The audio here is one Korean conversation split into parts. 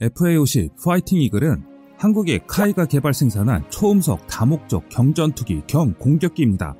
FA50 Fighting Eagle은 한국의 KAI가 개발 생산한 초음속 다목적 경전투기 겸 공격기입니다.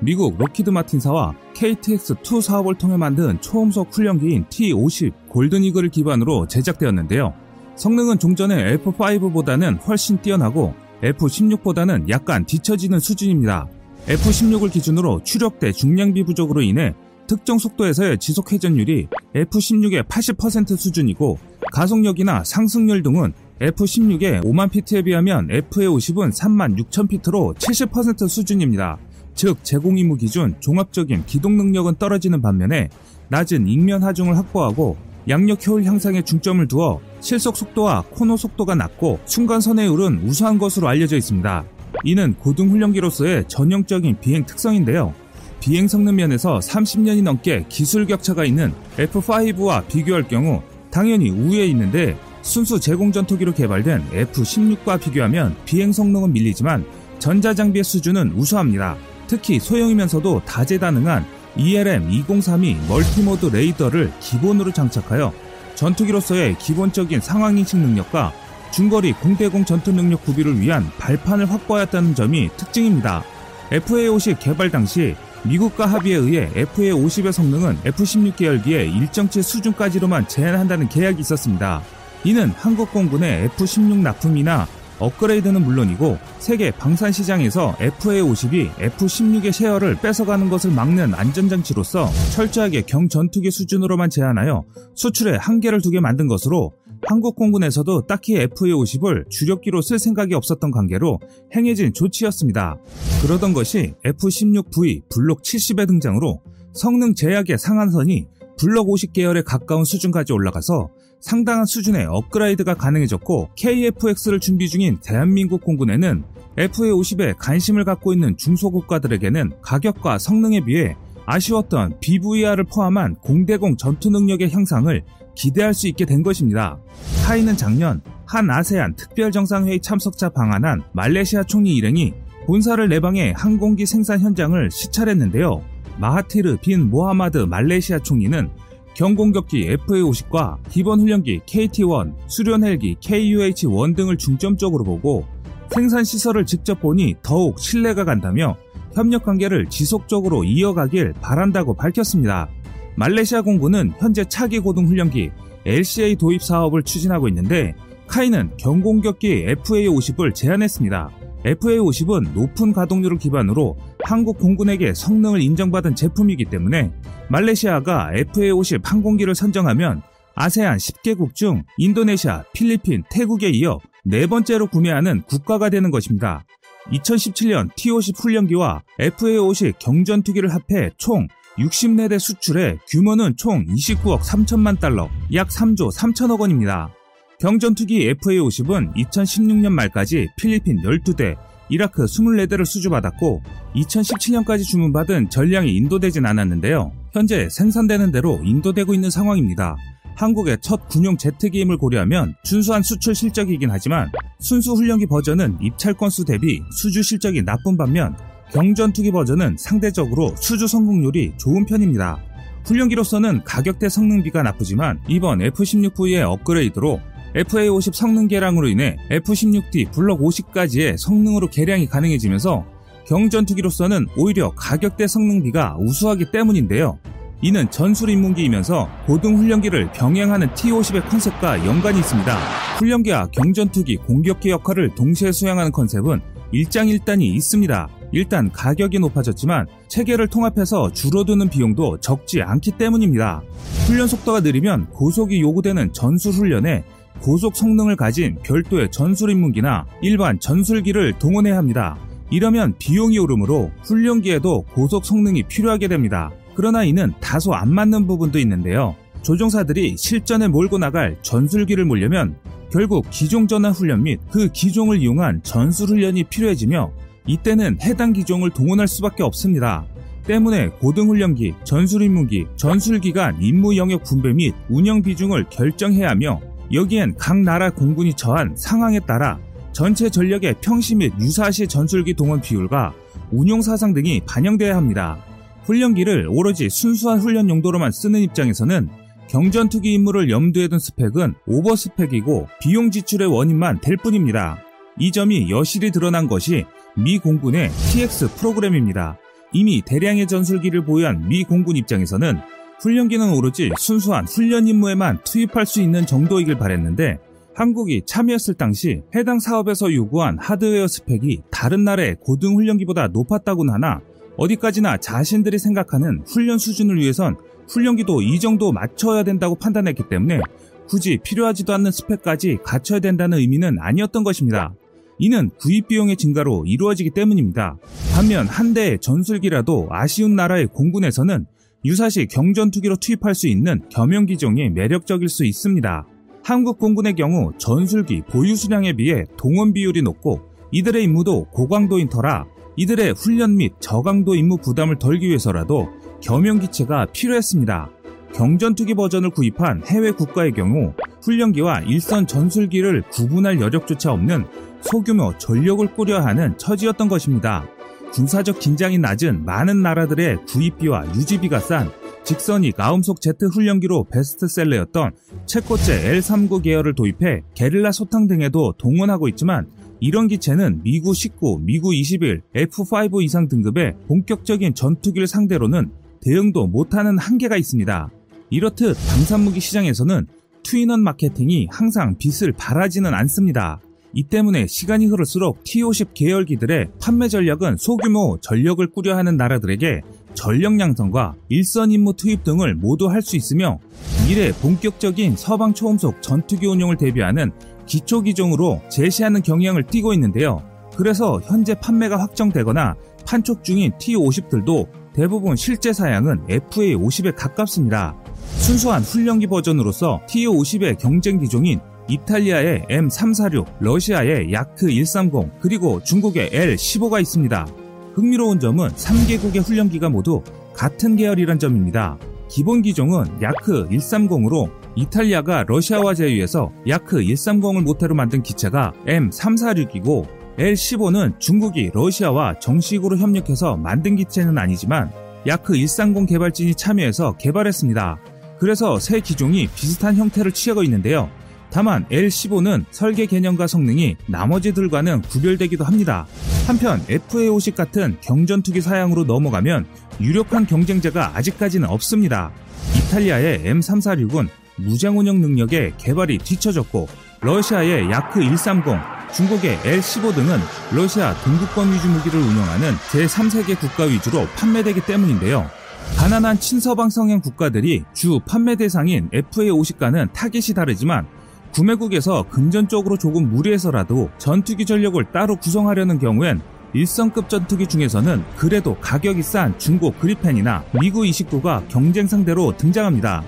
미국 록히드 마틴사와 KTX2 사업을 통해 만든 초음속 훈련기인 T50 Golden Eagle을 기반으로 제작되었는데요. 성능은 종전의 F5보다는 훨씬 뛰어나고 F16보다는 약간 뒤처지는 수준입니다. F16을 기준으로 추력대 중량비 부족으로 인해 특정 속도에서의 지속 회전율이 F16의 80% 수준이고 가속력이나 상승률 등은 F16의 5만 피트에 비하면 FA50은 3만 6천 피트로 70% 수준입니다. 즉 제공 임무 기준 종합적인 기동 능력은 떨어지는 반면에 낮은 ing면 하중을 확보하고 양력 효율 향상에 중점을 두어 실속 속도와 코너 속도가 낮고 순간 선회율은 우수한 것으로 알려져 있습니다. 이는 고등 훈련기로서의 전형적인 비행 특성인데요. 비행 성능 면에서 30년이 넘게 기술 격차가 있는 F5와 비교할 경우 당연히 우위에 있는데 순수 제공 전투기로 개발된 F16과 비교하면 비행 성능은 밀리지만 전자장비의 수준은 우수합니다. 특히 소형이면서도 다재다능한 ELM-2032 multi-mode 레이더를 기본으로 장착하여 전투기로서의 기본적인 상황인식 능력과 중거리 공대공 전투 능력 구비를 위한 발판을 확보하였다는 점이 특징입니다. FA50 개발 당시 미국과 합의에 의해 FA50의 성능은 F16 계열기의 일정치 수준까지로만 제한한다는 계약이 있었습니다. 이는 한국 공군의 F16 납품이나 업그레이드는 물론이고 세계 방산 시장에서 FA50이 F16의 셰어를 뺏어가는 것을 막는 안전장치로서 철저하게 경전투기 수준으로만 제한하여 수출에 한계를 두게 만든 것으로 한국 공군에서도 딱히 FA50을 주력기로 쓸 생각이 없었던 관계로 행해진 조치였습니다. 그러던 것이 F16V 블록 70의 등장으로 성능 제약의 상한선이 블럭 50 계열에 가까운 수준까지 올라가서 상당한 수준의 업그레이드가 가능해졌고 KFX를 준비 중인 대한민국 공군에는 FA50에 관심을 갖고 있는 중소국가들에게는 가격과 성능에 비해 아쉬웠던 BVR을 포함한 공대공 전투 능력의 향상을 기대할 수 있게 된 것입니다. 카이는 작년 한 아세안 특별정상회의 참석자 방한한 말레이시아 총리 일행이 본사를 내방해 항공기 생산 현장을 시찰했는데요. 마하티르 빈 모하마드 말레이시아 총리는 경공격기 FA50과 기본 훈련기 KT-1, 수련 헬기 KUH-1 등을 중점적으로 보고 생산 시설을 직접 보니 더욱 신뢰가 간다며 협력 관계를 지속적으로 이어가길 바란다고 밝혔습니다. 말레이시아 공군은 현재 차기 고등 훈련기 LCA 도입 사업을 추진하고 있는데 카이는 경공격기 FA50을 제안했습니다. FA50은 높은 가동률을 기반으로 한국 공군에게 성능을 인정받은 제품이기 때문에 말레이시아가 FA50 항공기를 선정하면 아세안 10개국 중 인도네시아, 필리핀, 태국에 이어 네 번째로 구매하는 국가가 되는 것입니다. 2017년 T50 훈련기와 FA50 경전투기를 합해 총 60내대 수출해 규모는 총 29억 3천만 달러, 약 3조 3천억 원입니다. 경전투기 FA50은 2016년 말까지 필리핀 12대, 이라크 24대를 수주받았고 2017년까지 주문받은 전량이 인도되진 않았는데요. 현재 생산되는 대로 인도되고 있는 상황입니다. 한국의 첫 군용 제트기임을 고려하면 준수한 수출 실적이긴 하지만 순수 훈련기 버전은 입찰 건수 대비 수주 실적이 나쁜 반면 경전투기 버전은 상대적으로 수주 성공률이 좋은 편입니다. 훈련기로서는 가격대 성능비가 나쁘지만 이번 F-16V의 업그레이드로 FA50 성능 개량으로 인해 F-16D 블럭 50까지의 성능으로 개량이 가능해지면서 경전투기로서는 오히려 가격대 성능비가 우수하기 때문인데요. 이는 전술 인문기이면서 고등 훈련기를 병행하는 T-50의 컨셉과 연관이 있습니다. 훈련기와 경전투기, 공격기 역할을 동시에 수행하는 컨셉은 일장일단이 있습니다. 일단 가격이 높아졌지만 체계를 통합해서 줄어드는 비용도 적지 않기 때문입니다. 훈련 속도가 느리면 고속이 요구되는 전술 훈련에 고속 성능을 가진 별도의 전술 인문기나 일반 전술기를 동원해야 합니다. 이러면 비용이 오르므로 훈련기에도 고속 성능이 필요하게 됩니다. 그러나 이는 다소 안 맞는 부분도 있는데요. 조종사들이 실전에 몰고 나갈 전술기를 몰려면 결국 기종 전환 훈련 및 그 기종을 이용한 전술 훈련이 필요해지며 이때는 해당 기종을 동원할 수밖에 없습니다. 때문에 고등훈련기, 전술임무기, 전술기간 임무 영역 분배 및 운영 비중을 결정해야 하며 여기엔 각 나라 공군이 처한 상황에 따라 전체 전력의 평시 및 유사시 전술기 동원 비율과 운용 사상 등이 반영돼야 합니다. 훈련기를 오로지 순수한 훈련 용도로만 쓰는 입장에서는 경전 투기 임무를 염두에 둔 스펙은 오버 스펙이고 비용 지출의 원인만 될 뿐입니다. 이 점이 여실히 드러난 것이 미 공군의 TX 프로그램입니다. 이미 대량의 전술기를 보유한 미 공군 입장에서는 훈련기는 오로지 순수한 훈련 임무에만 투입할 수 있는 정도이길 바랬는데 한국이 참여했을 당시 해당 사업에서 요구한 하드웨어 스펙이 다른 나라의 고등 훈련기보다 높았다고는 하나 어디까지나 자신들이 생각하는 훈련 수준을 위해선 훈련기도 이 정도 맞춰야 된다고 판단했기 때문에 굳이 필요하지도 않는 스펙까지 갖춰야 된다는 의미는 아니었던 것입니다. 이는 구입 비용의 증가로 이루어지기 때문입니다. 반면 한 대의 전술기라도 아쉬운 나라의 공군에서는 유사시 경전투기로 투입할 수 있는 겸용 기종이 매력적일 수 있습니다. 한국 공군의 경우 전술기 보유 수량에 비해 동원 비율이 높고 이들의 임무도 고강도인 터라 이들의 훈련 및 저강도 임무 부담을 덜기 위해서라도 겸용 기체가 필요했습니다. 경전투기 버전을 구입한 해외 국가의 경우 훈련기와 일선 전술기를 구분할 여력조차 없는 소규모 전력을 꾸려야 하는 처지였던 것입니다. 군사적 긴장이 낮은 많은 나라들의 구입비와 유지비가 싼 직선이 가음속 제트 훈련기로 베스트셀러였던 체코제 L39 계열을 도입해 게릴라 소탕 등에도 동원하고 있지만 이런 기체는 미구 19, 미구 21, F5 이상 등급의 본격적인 전투기를 상대로는 대응도 못하는 한계가 있습니다. 이렇듯 방산무기 시장에서는 트윈원 마케팅이 항상 빛을 발하지는 않습니다. 이 때문에 시간이 흐를수록 T-50 계열기들의 판매 전략은 소규모 전력을 꾸려 하는 나라들에게 전력 양성과 일선 임무 투입 등을 모두 할 수 있으며 미래 본격적인 서방 초음속 전투기 운용을 대비하는 기초 기종으로 제시하는 경향을 띠고 있는데요. 그래서 현재 판매가 확정되거나 판촉 중인 T-50들도 대부분 실제 사양은 FA-50에 가깝습니다. 순수한 훈련기 버전으로서 T-50의 경쟁 기종인 이탈리아의 M346, 러시아의 야크 130, 그리고 중국의 L15가 있습니다. 흥미로운 점은 3개국의 훈련기가 모두 같은 계열이란 점입니다. 기본 기종은 야크 130으로 이탈리아가 러시아와 제휴해서 야크 130을 모태로 만든 기체가 M346이고 L15는 중국이 러시아와 정식으로 협력해서 만든 기체는 아니지만 야크 130 개발진이 참여해서 개발했습니다. 그래서 새 기종이 비슷한 형태를 취하고 있는데요. 다만 L15는 설계 개념과 성능이 나머지 들과는 구별되기도 합니다. 한편 FA50 같은 경전투기 사양으로 넘어가면 유력한 경쟁자가 아직까지는 없습니다. 이탈리아의 M346은 무장 운영 능력에 개발이 뒤처졌고 러시아의 야크 130, 중국의 L15 등은 러시아 동국권 위주 무기를 운영하는 제3세계 국가 위주로 판매되기 때문인데요. 가난한 친서방 성향 국가들이 주 판매 대상인 FA50과는 타겟이 다르지만 구매국에서 금전적으로 조금 무리해서라도 전투기 전력을 따로 구성하려는 경우엔 일성급 전투기 중에서는 그래도 가격이 싼 중고 그리펜이나 미구 29가 경쟁 상대로 등장합니다.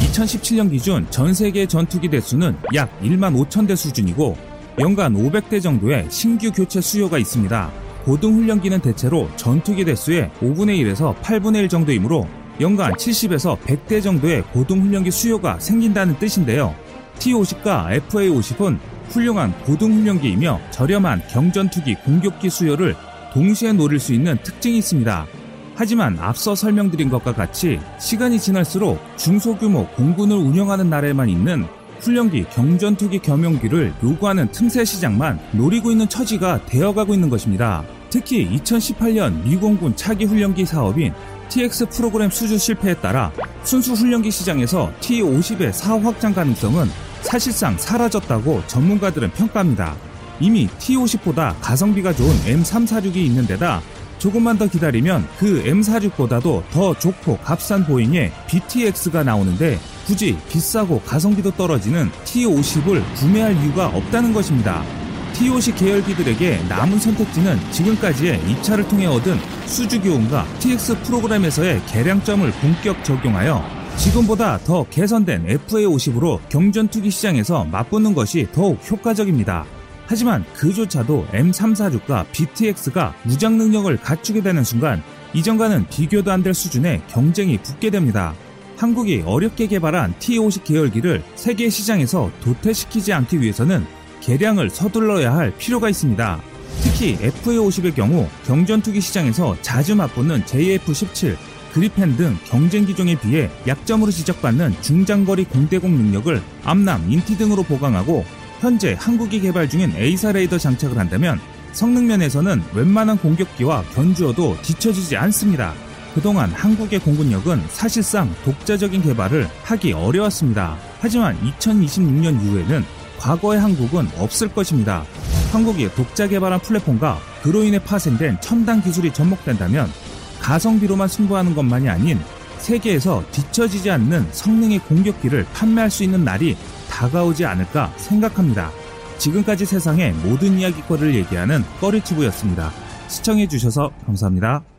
2017년 기준 전 세계 전투기 대수는 약 1만 5천 대 수준이고 연간 500대 정도의 신규 교체 수요가 있습니다. 고등훈련기는 대체로 전투기 대수의 5분의 1에서 8분의 1 정도이므로 연간 70에서 100대 정도의 고등훈련기 수요가 생긴다는 뜻인데요. T-50과 FA-50은 훌륭한 고등훈련기이며 저렴한 경전투기 공격기 수요를 동시에 노릴 수 있는 특징이 있습니다. 하지만 앞서 설명드린 것과 같이 시간이 지날수록 중소규모 공군을 운영하는 나라에만 있는 훈련기 경전투기 겸용기를 요구하는 틈새 시장만 노리고 있는 처지가 되어가고 있는 것입니다. 특히 2018년 미공군 차기 훈련기 사업인 TX 프로그램 수주 실패에 따라 순수 훈련기 시장에서 T50의 사업 확장 가능성은 사실상 사라졌다고 전문가들은 평가합니다. 이미 T50보다 가성비가 좋은 M346이 있는 데다 조금만 더 기다리면 그 M46보다도 더 좋고 값싼 보잉의 BTX가 나오는데 굳이 비싸고 가성비도 떨어지는 T50을 구매할 이유가 없다는 것입니다. T50 계열기들에게 남은 선택지는 지금까지의 입차를 통해 얻은 수주교훈과 TX 프로그램에서의 개량점을 본격 적용하여 지금보다 더 개선된 FA50으로 경전 투기 시장에서 맞붙는 것이 더욱 효과적입니다. 하지만 그조차도 M346과 BTX가 무장 능력을 갖추게 되는 순간 이전과는 비교도 안 될 수준의 경쟁이 붙게 됩니다. 한국이 어렵게 개발한 T50 계열기를 세계 시장에서 도태시키지 않기 위해서는 개량을 서둘러야 할 필요가 있습니다. 특히 FA50의 경우 경전 투기 시장에서 자주 맞붙는 JF17, 그리펜 등 경쟁 기종에 비해 약점으로 지적받는 중장거리 공대공 능력을 암남, 인티 등으로 보강하고 현재 한국이 개발 중인 AESA 레이더 장착을 한다면 성능 면에서는 웬만한 공격기와 견주어도 뒤처지지 않습니다. 그동안 한국의 공군력은 사실상 독자적인 개발을 하기 어려웠습니다. 하지만 2026년 이후에는 과거의 한국은 없을 것입니다. 한국이 독자 개발한 플랫폼과 그로 인해 파생된 첨단 기술이 접목된다면 가성비로만 승부하는 것만이 아닌 세계에서 뒤처지지 않는 성능의 공격기를 판매할 수 있는 날이 다가오지 않을까 생각합니다. 지금까지 세상의 모든 이야기거리를 얘기하는 꺼리튜브였습니다. 시청해주셔서 감사합니다.